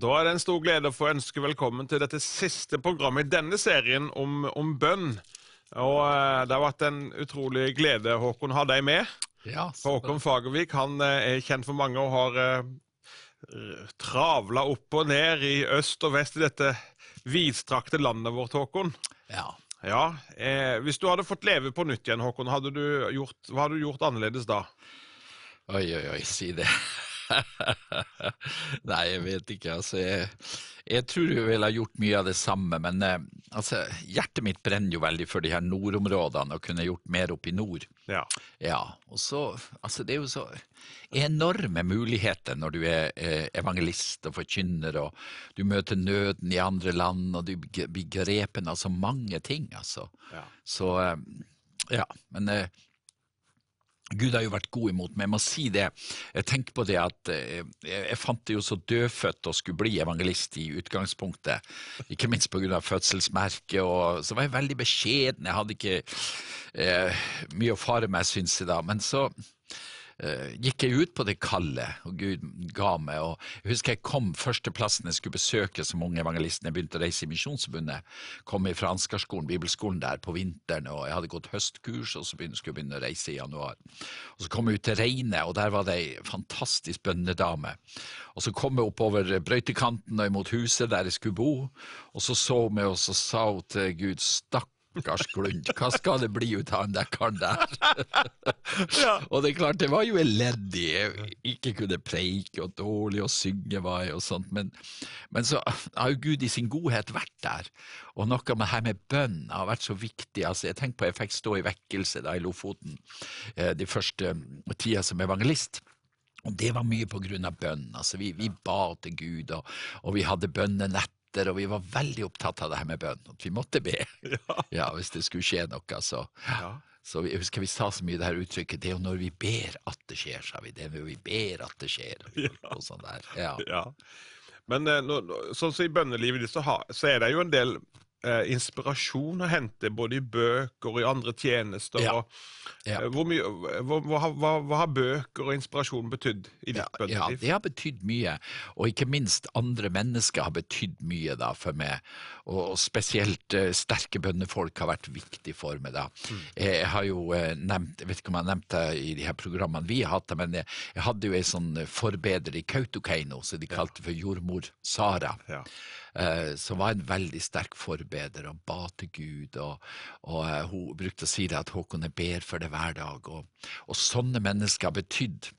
Da er det en stor glede å få ønske velkommen til dette siste programmet i denne serien om, om bønn. Og eh, Det har vært en utrolig glede, Håkon, å ha deg med. Ja, For Håkon Fagervik han eh, er kjent for mange og har uh, travla opp og ned i øst og vest i dette vidstrakte landet vårt, Håkon. ja. Ja, eh, Hvis du hadde fått leve på nytt igjen, Håkon, hadde du gjort, hva hadde du gjort annerledes da? Oi, oi, oi, si det. Nei, jeg vet ikke. Altså, jeg, jeg tror jeg ville ha gjort mye av det samme, men eh, altså, hjertet mitt brenner jo veldig for de her nordområdene og kunne gjort mer opp i nord. Ja. Ja, og så Altså, det er jo så enorme muligheter når du er eh, evangelist og forkynner, og du møter nøden i andre land, og du blir grepen av så mange ting, altså. Ja. Så eh, ja, men Gud har jo vært god imot meg. Jeg må si det. Jeg tenker på det at eh, jeg, fant det jo så dødfødt å skulle bli evangelist i utgangspunktet. Ikke minst pga. fødselsmerket. Og så var jeg veldig beskjeden. Jeg hadde ikke eh, mye å fare med, syns jeg da. Men så gikk jeg ut på det kallet, og Gud ga meg. og Jeg husker jeg kom førsteplassen jeg skulle besøke som ung evangelist jeg begynte å reise i Misjonsforbundet. Kom fra Ansgarskolen, bibelskolen der på vinteren, og jeg hadde gått høstkurs, og så begynte, skulle jeg begynne å reise i januar. Og Så kom jeg ut til Reine, og der var det ei fantastisk bønnedame. Og så kom jeg oppover brøytekanten og imot huset der jeg skulle bo, og så så meg, og så sa hun til Gud, stakk Stakkars Glund, hva skal det bli ut av han der karen der? Og det er klart, det var jo elendig. Ikke kunne preike, og dårlig å synge var jeg, og sånt. Men, men så har jo Gud i sin godhet vært der. Og noe med her med bønn har vært så viktig. Altså, jeg tenker på jeg fikk stå i vekkelse da i Lofoten eh, de første tida som evangelist. Og det var mye på grunn av bønn. Altså, vi, vi ba til Gud, og, og vi hadde bønnenett og vi var veldig opptatt av det her med bønn, at vi måtte be ja. hvis det skulle skje noe. Så, Ja. så vi, husker vi sa så mye det her uttrykket, det er jo når vi ber at det skjer, sa vi. Det er når vi ber at det skjer. Og sånn der. Ja. Ja. Men eh, sånn som i bønnelivet så, har- så er det jo en del eh, inspirasjon å hente, både i bøker og i andre tjenester. Ja. Og, Ja. eh, hvor mye, hva, hva, har- hva, hva har bøker og inspirasjon betydd i ditt Ja, ja, det har betydd mye, og ikke minst andre mennesker har betydd mye da for meg, og, og spesielt eh, sterke bønnefolk har vært viktig for meg da. Jeg, jeg har jo eh, nevnt, jeg vet ikke om jeg har nevnt det i de her programmene vi har hatt, det, men jeg, jeg hadde jo en sånn forbeder i Kautokeino, som de kalte for jordmor Sara. Ja. Eh, som var en veldig sterk forbeder og ba til Gud. Og, og eh, hun brukte å si det at Håkon jeg ber for det hver dag. Og, og sånne mennesker har betydd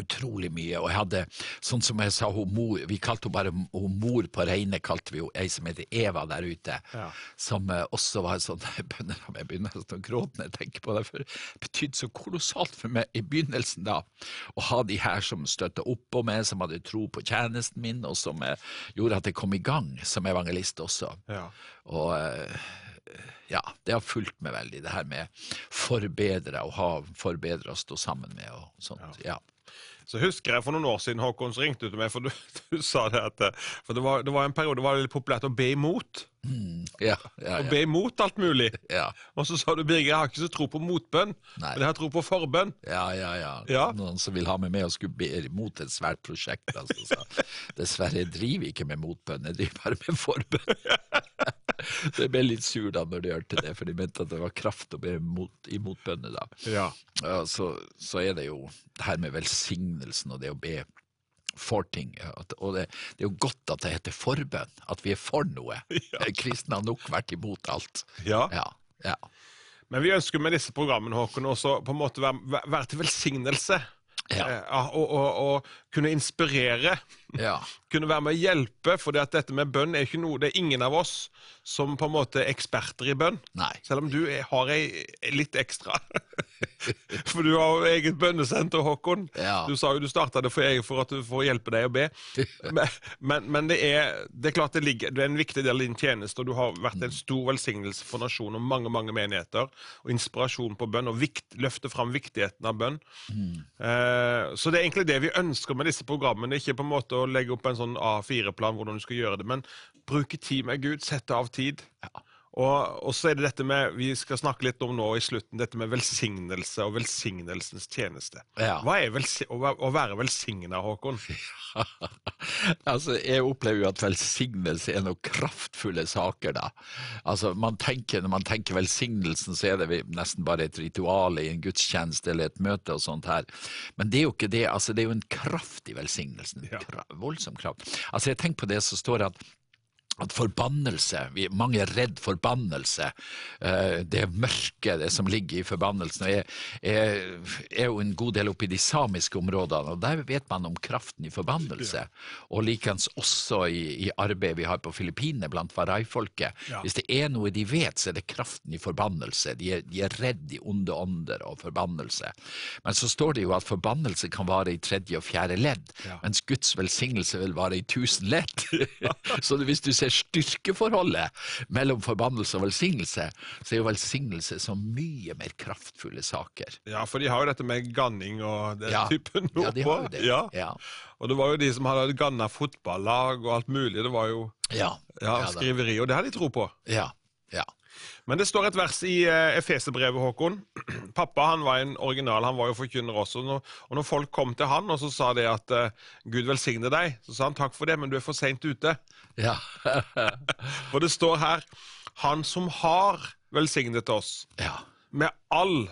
utrolig mye. Og jeg hadde, sånn som jeg sa, mor, vi kalte henne bare hun mor på Reine, kalte vi jo ei som heter Eva der ute, Ja. som eh, også var sånn Jeg begynner å gråte når jeg tenker på det, for det betydde så kolossalt for meg i begynnelsen da, å ha de her som støtta opp om meg, som hadde tro på tjenesten min, og som eh, gjorde at jeg kom i gang som evangelist også. Ja. Og eh, ja, det har fulgt meg veldig, det her med forbedre, å ha forbedre å stå sammen med og sånt. Ja. Så husker jeg for noen år siden, Håkon, så ringte du til meg, for du, du sa det at For det var, det var en periode det var litt populært å be imot. Ja, ja, Å be imot alt mulig. ja. Og så sa du, Birger, jeg har ikke så tro på motbønn, Nei. men jeg har tro på forbønn. Ja, ja, ja. Ja. Noen som vil ha meg med og skulle be imot et svært prosjekt. Altså, så. Dessverre jeg driver ikke med motbønn, jeg driver bare med forbønn. Så jeg ble litt sur da når de hørte det, for de mente at det var kraft å be imot, imot bønner da. Ja. Ja, så, så er det jo det her med velsignelsen og det å be for ting. At, og det, det er jo godt at det heter forbønn, at vi er for noe. Kristne har nok vært imot alt. ja. Ja, ja. Men vi ønsker med disse programmene Håkon, også på en måte være, være til velsignelse. Ja. Eh, og, og, og kunne inspirere. ja. Kunne være med å hjelpe. For dette med bønn er ikke noe Det er ingen av oss som på en måte er eksperter i bønn. Nei. Selv om du er, har ei litt ekstra. for du har jo eget bønnesenter, Håkon. Ja. Du sa jo du starta det for, for at du får hjelpe deg å be. Men, men, men det, er, det er klart det, ligger, det er en viktig del av din tjeneste, og du har vært en stor velsignelse for nasjonen og mange mange menigheter. Og inspirasjon på bønn, og vikt, løfte fram viktigheten av bønn. Eh, så det er egentlig det vi ønsker med disse programmene. Ikke på en måte å legge opp en sånn A4-plan hvordan du skal gjøre det, men bruke tid med Gud, sette av tid. Og, og så er det dette med, Vi skal snakke litt om nå i slutten dette med velsignelse og velsignelsens tjeneste. Ja. Hva er å, være velsigna, Håkon? altså, jeg opplever jo at velsignelse er noen kraftfulle saker, da. Altså, man tenker, Når man tenker velsignelsen, så er det nesten bare et ritual i en gudstjeneste eller et møte og sånt her. Men det er jo ikke det. altså Det er jo en kraft i velsignelsen. Ja. Kra voldsom kraft. Altså, jeg tenker på det som står at at forbannelse, vi, mange er redd forbannelse, eh, det mørke, det som ligger i forbannelsen. er, jeg er jo en god del oppe i de samiske områdene, og der vet man om kraften i forbannelse. Og likeens også i, i arbeidet vi har på Filippinene blant warai-folket. Ja. Hvis det er noe de vet, så er det kraften i forbannelse. De er, de er redd i onde ånder og forbannelse. Men så står det jo at forbannelse kan vare i tredje og fjerde ledd, Ja. mens Guds velsignelse vil vare i tusen ledd. så hvis du ser styrkeforholdet mellom forbannelse og velsignelse, så er jo velsignelse så mye mer kraftfulle saker. Ja, for de har jo dette med ganning og den Ja. typen Ja, de har jo det. Ja. Ja. Og det var jo de som hadde ganna fotballag og alt mulig. Det var jo Ja. ja, skriveri, og det har de tro på. ja. ja. Men det står et vers i uh, Efeserbrevet, Håkon. Pappa han var en original, han var jo forkynner også. Og når, og når folk kom til han og så sa det at eh, Gud velsigne deg, så sa han takk for det, men du er for seint ute. ja. For det står her Han som har velsignet oss ja. med all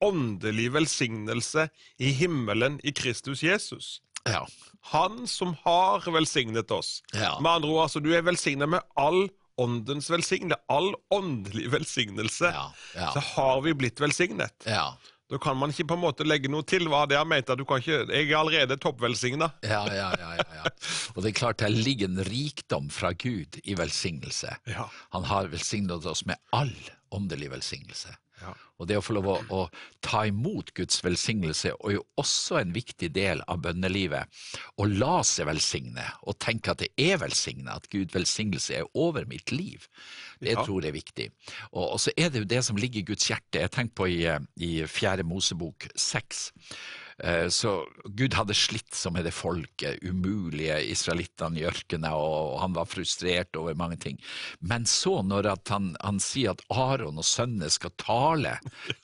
åndelig velsignelse i himmelen i Kristus Jesus. ja. Han som har velsignet oss. Ja. Med andre ord, altså, du er velsignet med all åndens velsignelse, all åndelig velsignelse. Ja, ja. Så har vi blitt velsignet. ja. Da kan man ikke på en måte legge noe til hva det har ment. at du kan ikke, Jeg er allerede toppvelsigna. Ja, ja, ja, ja. Og det er klart det ligger en rikdom fra Gud i velsignelse. Ja. Han har velsignet oss med all åndelig velsignelse. Ja. Og det å få lov å, å ta imot Guds velsignelse er jo også en viktig del av bønnelivet. Å la seg velsigne og tenke at det er velsigna, at Guds velsignelse er over mitt liv. Det Ja. tror jeg er viktig. Og, og så er det jo det som ligger i Guds hjerte. Jeg tenker på i, eh, i Fjerde Mosebok seks. Eh, Så Gud hadde slitt som med det folket, umulige israelittene i ørkenen, og han var frustrert over mange ting. Men så, når han, han sier at Aron og sønnene skal tale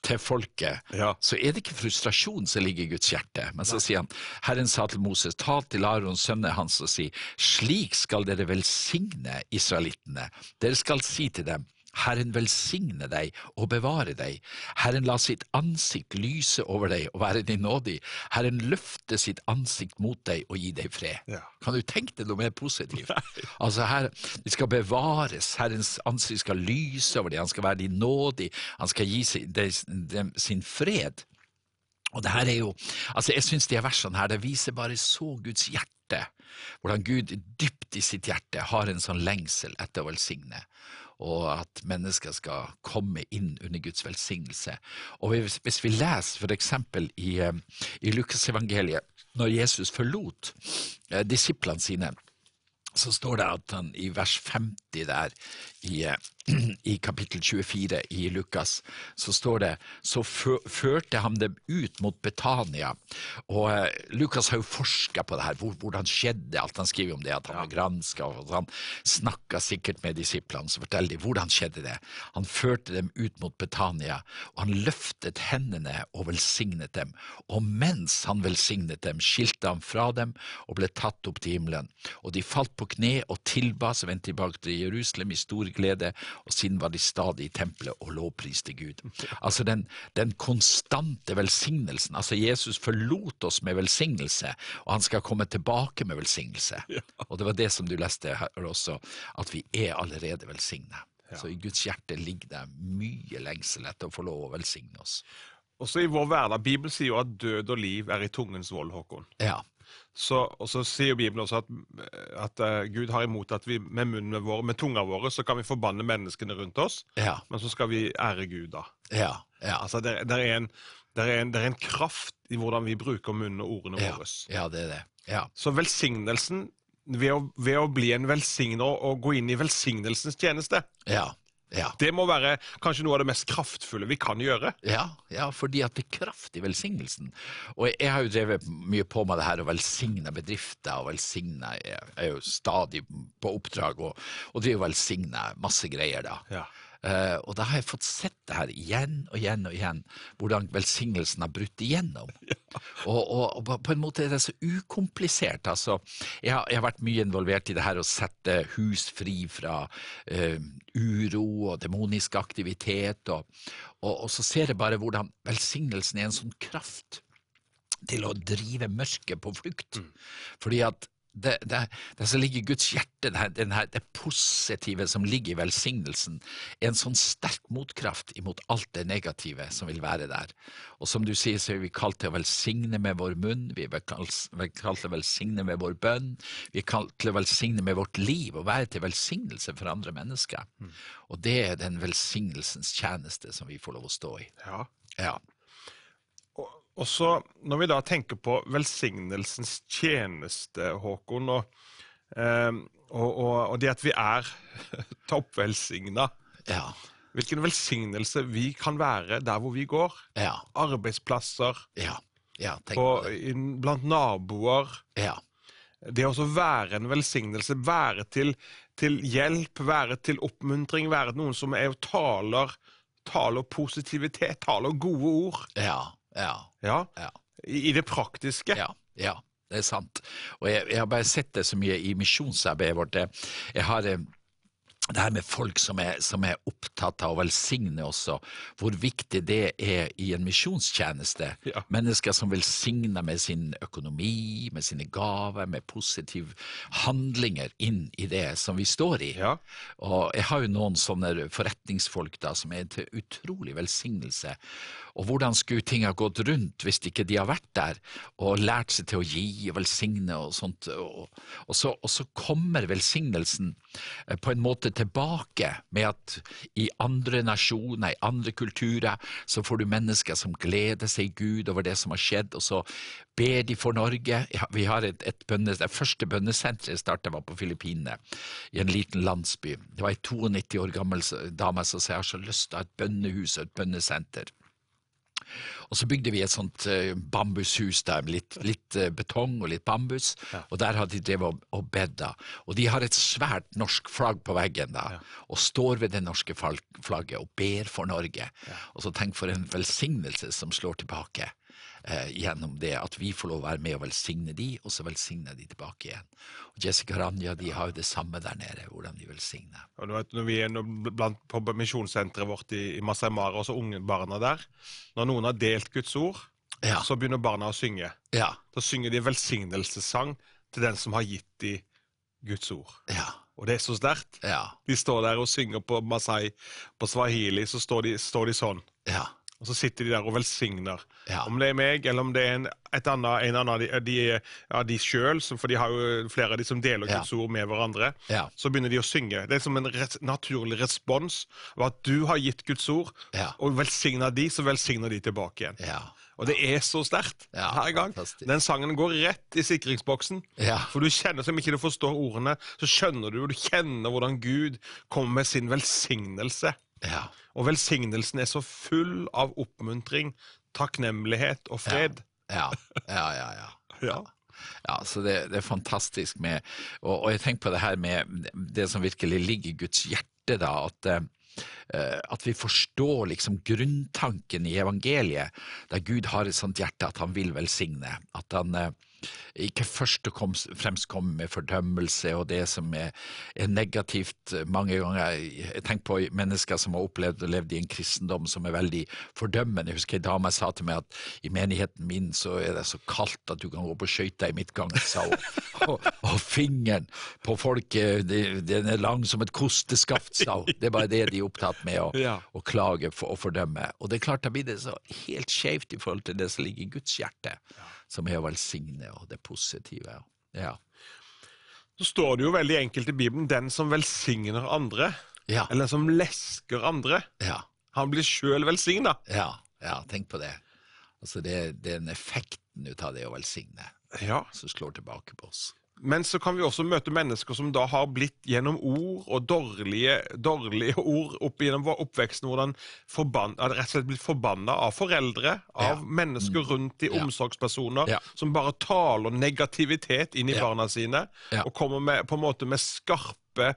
til folket, Ja. så er det ikke frustrasjon som ligger i Guds hjerte. Men så sier han, Herren sa til Moses, tal til Arons sønner hans, og si, slik skal dere velsigne israelittene. Dere skal si til dem, Herren velsigne deg og bevare deg. Herren la sitt ansikt lyse over deg og være deg nådig. Herren løfte sitt ansikt mot deg og gi deg fred. Ja. Kan du tenke deg noe mer positivt? Altså her, De skal bevares, Herrens ansikt skal lyse over deg, han skal være deg nådig, han skal gi dem sin fred. Og det her er jo, altså Jeg syns de versene her det viser bare så Guds hjerte. Hvordan Gud dypt i sitt hjerte har en sånn lengsel etter å velsigne. Og at mennesker skal komme inn under Guds velsignelse. Og hvis, hvis vi leser for eksempel i, eh, i Lukasevangeliet, når Jesus forlot eh, disiplene sine, så står det at han i vers 50 der i, eh, i kapittel 24 i Lukas, så står det så førte han dem ut mot Betania. Og eh, Lukas har jo forska på det her, hvor, hvordan skjedde alt. Han skriver om det, at han har granska, og han snakka sikkert med disiplene, så forteller de hvordan skjedde det. Han førte dem ut mot Betania, og han løftet hendene og velsignet dem. Og mens han velsignet dem, skilte han fra dem og ble tatt opp til himmelen. Og de falt på kne og tilba, så vendte tilbake til Jerusalem i stor glede, og siden var de stadig i tempelet og lovpriste Gud. Altså den, den konstante velsignelsen. Altså Jesus forlot oss med velsignelse, og han skal komme tilbake med velsignelse. Og det var det som du leste her også, at vi er allerede velsigna. Så i Guds hjerte ligger det mye lengsel etter å få lov å velsigne oss. Også i vår hverdag. Bibelen sier jo at død og liv er i tungens vold, Håkon. Ja, Så, og så sier Bibelen også at, at uh, Gud har imot at vi med munnen vår, med tunga våre, så kan vi forbanne menneskene rundt oss, ja, men så skal vi ære Gud, da. ja, ja. Altså, det, det, er en, det, er en, det er en kraft i hvordan vi bruker munnen og ordene Ja, våre. ja, det er det. Ja, Så velsignelsen, ved å, ved å bli en velsigner og gå inn i velsignelsens tjeneste, ja, Ja. Det må være kanskje noe av det mest kraftfulle vi kan gjøre. Ja, ja, fordi at det er kraft i velsignelsen. Og jeg, har jo drevet mye på med det her å velsigne bedrifter, og velsigne Jeg er jo stadig på oppdrag og, og driver og velsigner masse greier, da. Ja. Eh, og da har jeg fått sett det her igjen og igjen og igjen, hvordan velsignelsen har brutt igjennom. Og, og, og på en måte er det så ukomplisert. Altså, jeg, har, jeg har vært mye involvert i det her å sette hus fri fra uh, uro og demonisk aktivitet, og, og, så ser jeg bare hvordan velsignelsen er en sånn kraft til å drive mørket på flukt. Fordi at det, det, det som ligger i Guds hjerte, det, her- det positive som ligger i velsignelsen, er en sånn sterk motkraft imot alt det negative som vil være der. Og som du sier, så er vi kalt til å velsigne med vår munn, vi er kalt til å velsigne med vår bønn, vi er kalt til å velsigne med vårt liv og være til velsignelse for andre mennesker. Og det er den velsignelsens tjeneste som vi får lov å stå i. Ja. Ja. Og, så når vi da tenker på velsignelsens tjeneste, Håkon, og, eh, og, og, og det at vi er toppvelsigna, Ja. hvilken velsignelse vi kan være der hvor vi går. Ja. Arbeidsplasser, Ja. Ja. På, blant naboer. Ja. Det å være en velsignelse, være til, til hjelp, være til oppmuntring, være noen som er og taler, taler positivitet, taler gode ord. Ja. Ja. Ja, Ja. i, i det praktiske. Ja, ja, det er sant. Og jeg, jeg har bare sett det så mye i misjonsarbeidet vårt. Jeg, jeg har eh, det her med folk som er, som er opptatt av å velsigne også, hvor viktig det er i en misjonstjeneste. Ja. Mennesker som velsigner med sin økonomi, med sine gaver, med positive handlinger inn i det som vi står i. Ja. Og jeg har jo noen sånne forretningsfolk da, som er til utrolig velsignelse. Og hvordan skulle ting ha gått rundt hvis ikke de har vært der og lært seg til å gi og velsigne og sånt. Og, og, så, og så kommer velsignelsen eh, på en måte tilbake med at i andre nasjoner, i andre kulturer, så får du mennesker som gleder seg i Gud over det som har skjedd, og så ber de for Norge. Ja, Vi har et, et bønnes, Det første bønnesenteret jeg startet var på Filippinene, i en liten landsby. Det var ei 92 år gammel dame som sa jeg har så lyst til å ha et bønnehus og et bønnesenter. Og så bygde vi et sånt eh, bambushus der med litt, litt eh, betong og litt bambus, og der hadde de drevet og, og bedda. Og de har et svært norsk flagg på veggen da, og står ved det norske flagget og ber for Norge. Og så tenk for en velsignelse som slår tilbake eh, gjennom det at vi får lov å være med og velsigne de, og så velsigner de tilbake igjen. Og Jessica Ranja de har jo det samme der nede, hvordan de velsigner. Og du vet, når vi er blant, på misjonssenteret vårt i, i Masai Mara, og så unge barna der Når noen har delt Guds ord, Ja. så begynner barna å synge. Ja, Da synger de velsignelsessang til den som har gitt de Guds ord. ja, Og det er så sterkt. ja, De står der og synger på masai, på swahili, så står de, står de sånn. ja, Og så sitter de der og velsigner. Ja. Om det er meg, eller om det er en, et annet, en annen av de, de, ja, de sjøl, for de har jo flere av de som deler Ja. Guds ord med hverandre. Ja. Så begynner de å synge. Det er som en res naturlig respons av at du har gitt Guds ord, og velsigner de, så velsigner de tilbake igjen. ja. Og det er så sterkt Ja, hver gang. fantastisk. Den sangen går rett i sikringsboksen. For du kjenner, som ikke du forstår ordene, så skjønner du, og du kjenner hvordan Gud kommer med sin velsignelse. Ja. Og velsignelsen er så full av oppmuntring, takknemlighet og fred. Ja, ja, ja. ja. Ja. Ja, så det, det er fantastisk med og, og jeg tenker på det her med det som virkelig ligger i Guds hjerte, da, at, eh, at vi forstår liksom grunntanken i evangeliet, der Gud har et sånt hjerte at han vil velsigne. At han eh, ikke først og fremst kommer med fordømmelse og det som er, er negativt mange ganger. Jeg tenker på mennesker som har opplevd og levd i en kristendom som er veldig fordømmende. Jeg husker ei dame sa til meg at i menigheten min så er det så kaldt at du kan gå på skøyter i midtgang, sa hun. Og, og fingeren på folk, den er lang som et kosteskaft, sa hun. Det er bare det de er opptatt med, å, Ja. å klage for, og fordømme. Og det er klart, da blir det så helt skjevt i forhold til det som ligger i Guds hjerte, som er å velsigne og det positive. Ja. Så står det jo veldig enkelt i Bibelen 'den som velsigner andre', Ja. eller som lesker andre, Ja. han blir sjøl velsigna. Ja. ja, tenk på det. Altså det, er den effekten ut av det å velsigne Ja. som slår tilbake på oss. Men så kan vi også møte mennesker som da har blitt gjennom ord og dårlige, dårlige ord opp gjennom oppveksten, hvordan forban, rett og slett blitt forbanna av foreldre, av Ja. mennesker rundt i Ja. omsorgspersoner, Ja. som bare taler negativitet inn i barna sine, og kommer med, på en måte med skarpe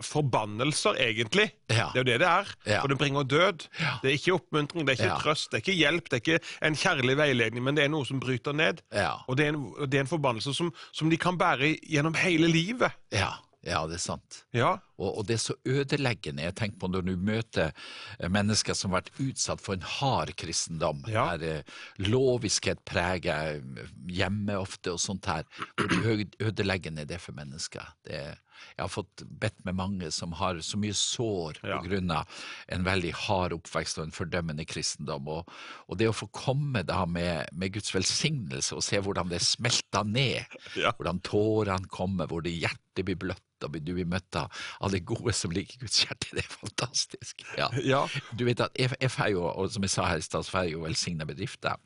forbannelser, egentlig. Ja. Det er jo det det er. Ja. Og det bringer død. Ja. Det er ikke oppmuntring, det er ikke trøst, det er ikke hjelp, det er ikke en kjærlig veiledning, men det er noe som bryter ned. Ja. Og det er en, det er en forbannelse som, som de kan bære gjennom hele livet. Ja, ja, det er sant. Ja, Og, og det er så ødeleggende. Jeg tenker på når du møter eh, mennesker som har vært utsatt for en hard kristendom, der eh, loviskhet preger hjemmet hjemme ofte og sånt her. Hvor ødeleggende det er for mennesker. Det er, jeg har fått bedt med mange som har så mye sår Ja. av en veldig hard oppvekst og en fordømmende kristendom. Og, og det å få komme da med, med Guds velsignelse og se hvordan det smelter ned, Ja. hvordan tårene kommer, hvor det hjertet blir bløtt og du blir møtt av av det gode som ligger i Guds hjerte. Det er fantastisk. Ja. ja, Du vet at jeg, jeg jo, og som jeg sa her i stad, så får jeg jo velsigna bedrifter.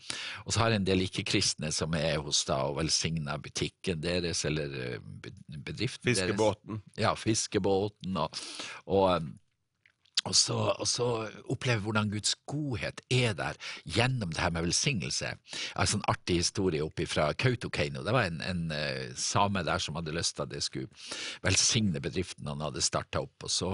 Og så har jeg en del ikke-kristne som er hos da og velsigner butikken deres eller eh, be- bedriften deres. fiskebåten. Ja, fiskebåten og, og um, og så, og så oppleve hvordan Guds godhet er der gjennom det her med velsignelse. Jeg har en sånn artig historie oppe fra Kautokeino. Det var en, en eh, same der som hadde lyst til at jeg skulle velsigne bedriften han hadde starta opp. Og så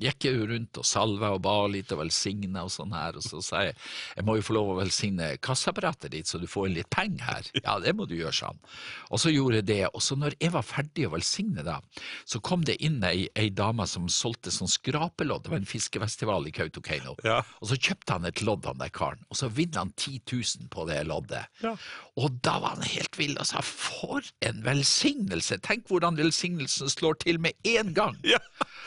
gikk jeg jo rundt og salva og ba litt og velsigna og sånn her, og så sa jeg jeg må jo få lov å velsigne kassaapparatet ditt så du får inn litt penger her. Ja, det må du gjøre, sa han. Og så gjorde jeg det. Og så når jeg var ferdig å velsigne da, så kom det inn ei, ei dame som solgte sånn skrapelodd. Det var en fiskefestival i Kautokeino. Ja. Og så kjøpte han et lodd, han der karen, og så vinner han 10 000 på det loddet. Ja. Og da var han helt vill og sa for en velsignelse! Tenk hvordan velsignelsen slår til med en gang! Ja.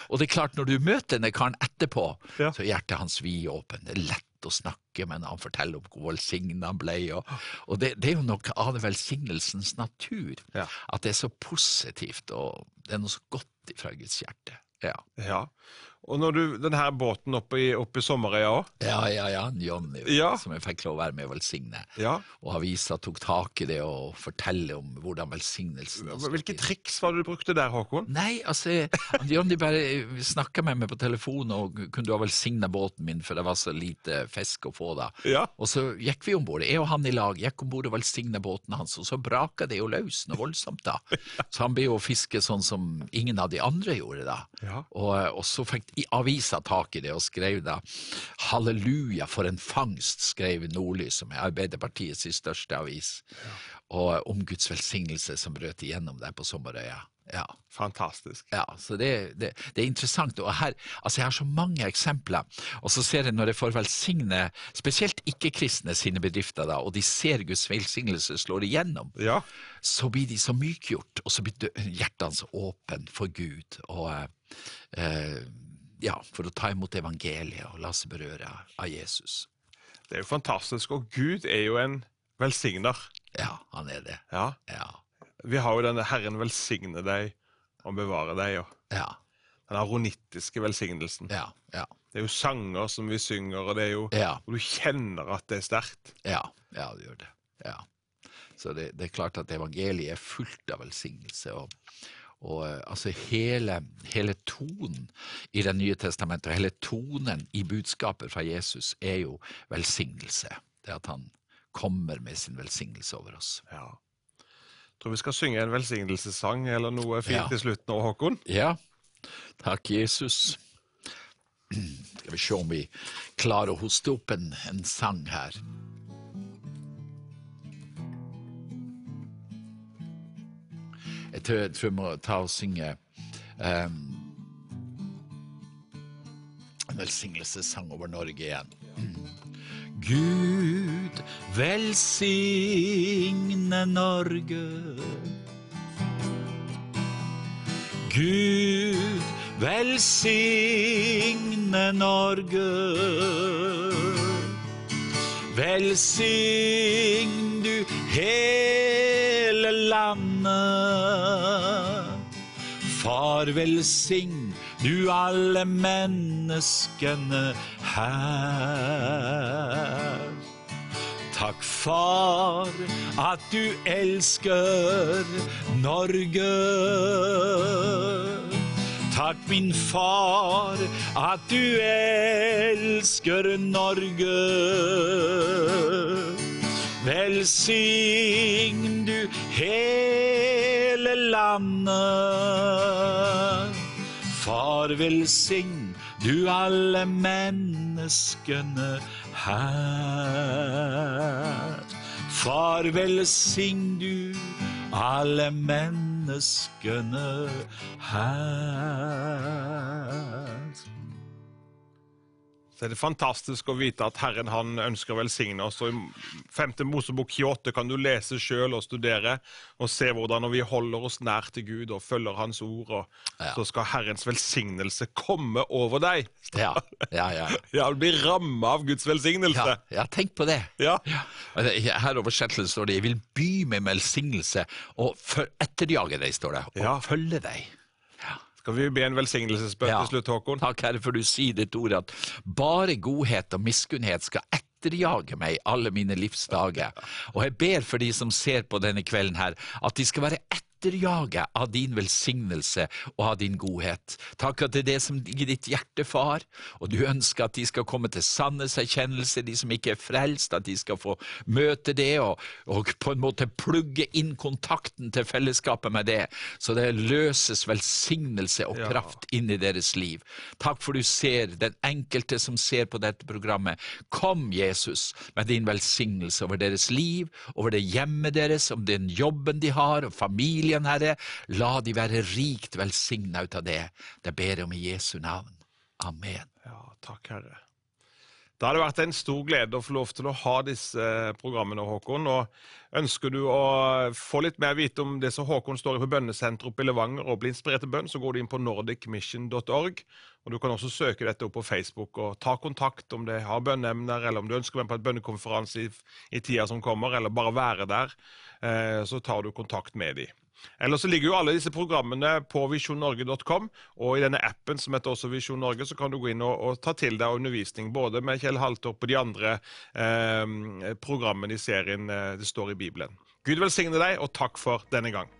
Og det er klart, når du møter denne karen etterpå, Ja. så er hjertet hans vidåpen. Det er lett å snakke men han forteller om hvor velsigna han ble. Og, og det, det er jo noe av det velsignelsens natur. Ja. At det er så positivt, og det er noe så godt fra Guds hjerte. Ja, ja. Og når du, den her båten oppe i, oppe i Sommerøya òg ja, ja, ja Johnny, Ja. som jeg fikk lov å være med å velsigne. ja. Og avisa tok tak i det og forteller om hvordan velsignelsen Hvilke triks var det du brukte der, Håkon? Nei, altså, Johnny bare snakka med meg på telefon og kunne du ha velsigna båten min, for det var så lite fisk å få da. Ja. Og så gikk vi om bord, jeg og han i lag, gikk om bord og velsigna båten hans, og så braka det jo løs noe voldsomt da. Så han ble jo fiske sånn som ingen av de andre gjorde da. Ja. Og, og så fikk i avisa tak i det og skrev da Halleluja for en fangst, skrev Nordlys, som er Arbeiderpartiets største avis, og om Guds velsignelse som brøt igjennom der på Sommerøya. Ja. Fantastisk. Ja, så det, det, det er interessant. Og her, altså jeg har så mange eksempler. Og så ser jeg når jeg får velsigne spesielt ikke-kristne sine bedrifter, da, og de ser Guds velsignelse slår igjennom, Ja. så blir de så mykgjort, og så blir hjertene så åpne for Gud. Og eh, eh, ja, for å ta imot evangeliet og la seg berøre av Jesus. Det er jo fantastisk. Og Gud er jo en velsigner. Ja, han er det. Ja. Ja. Vi har jo denne 'Herren velsigne deg og bevare deg', og Ja. den aronittiske velsignelsen. Ja. Ja. Det er jo sanger som vi synger, og det er jo Ja. Og du kjenner at det er sterkt. Ja, ja, det gjør det. Ja. Så det, det er klart at evangeliet er fullt av velsignelse. Og, og eh, altså hele, hele tonen i Det nye testamentet, og hele tonen i budskapet fra Jesus, er jo velsignelse. Det at han kommer med sin velsignelse over oss. Ja. Tror vi skal synge en velsignelsessang eller noe fint Ja. til slutt nå, Håkon. Ja, takk Jesus. Skal vi se om vi klarer å hoste opp en, en sang her. Jeg tror, jeg tror jeg må ta og synge um, en velsignelsessang over Norge igjen. Gud velsigne Norge. Gud velsigne Norge. Velsign du hele landet. Far velsign du alle menneskene her. Takk, far, at du elsker Norge. Takk, min far, at du elsker Norge. Velsign du hele landet. Far, velsign du alle menneskene her. Far, velsign du alle menneskene her. Så er det fantastisk å vite at Herren han ønsker å velsigne oss. og I 5. Mosebok 28 kan du lese sjøl og studere og se hvordan når vi holder oss nær til Gud og følger Hans ord, og Ja. så skal Herrens velsignelse komme over deg. Ja, ja, ja. Ja, Du blir ramma av Guds velsignelse. Ja, ja, tenk på det. Ja. Her oversettelsen står det 'Jeg vil by med velsignelse og etterjage deg', står det. Og Ja. følge deg. Skal vi be en velsignelsesbønn Ja. til slutt, Håkon? Takk, Herre, for du sier ditt ord at bare godhet og miskunnhet skal etterjage meg alle mine livsdager. Og jeg ber for de som ser på denne kvelden her, at de skal være etterjaget av din velsignelse og av din godhet. Takk at det er det som ligger i ditt hjerte, far, og du ønsker at de skal komme til sannhetserkjennelse, de som ikke er frelst, at de skal få møte det og, og på en måte plugge inn kontakten til fellesskapet med det, så det løses velsignelse og Ja. kraft inn i deres liv. Takk for du ser den enkelte som ser på dette programmet. Kom, Jesus, med din velsignelse over deres liv, over det hjemmet deres, om den jobben de har, og familien, Herre. La de være rikt velsigna ut av det. Det ber jeg om i Jesu navn. Amen. Ja, takk, Herre. Da har det vært en stor glede å få lov til å ha disse eh, programmene, Håkon. og Ønsker du å få litt mer vite om det som Håkon står i på bønnesenteret oppe i Levanger, og bli inspirert til bønn, så går du inn på nordicmission.org. og Du kan også søke dette opp på Facebook og ta kontakt om det har bønneemner, eller om du ønsker å være på en bønnekonferanse i, i tida som kommer, eller bare være der. Eh, så tar du kontakt med dem. Ellers så ligger jo alle disse programmene på visjonnorge.com, og i denne appen som heter også Visjon Norge, så kan du gå inn og, og ta til deg undervisning, både med Kjell Haltorp og de andre eh, programmene i serien eh, Det står i Bibelen. Gud velsigne deg, og takk for denne gang.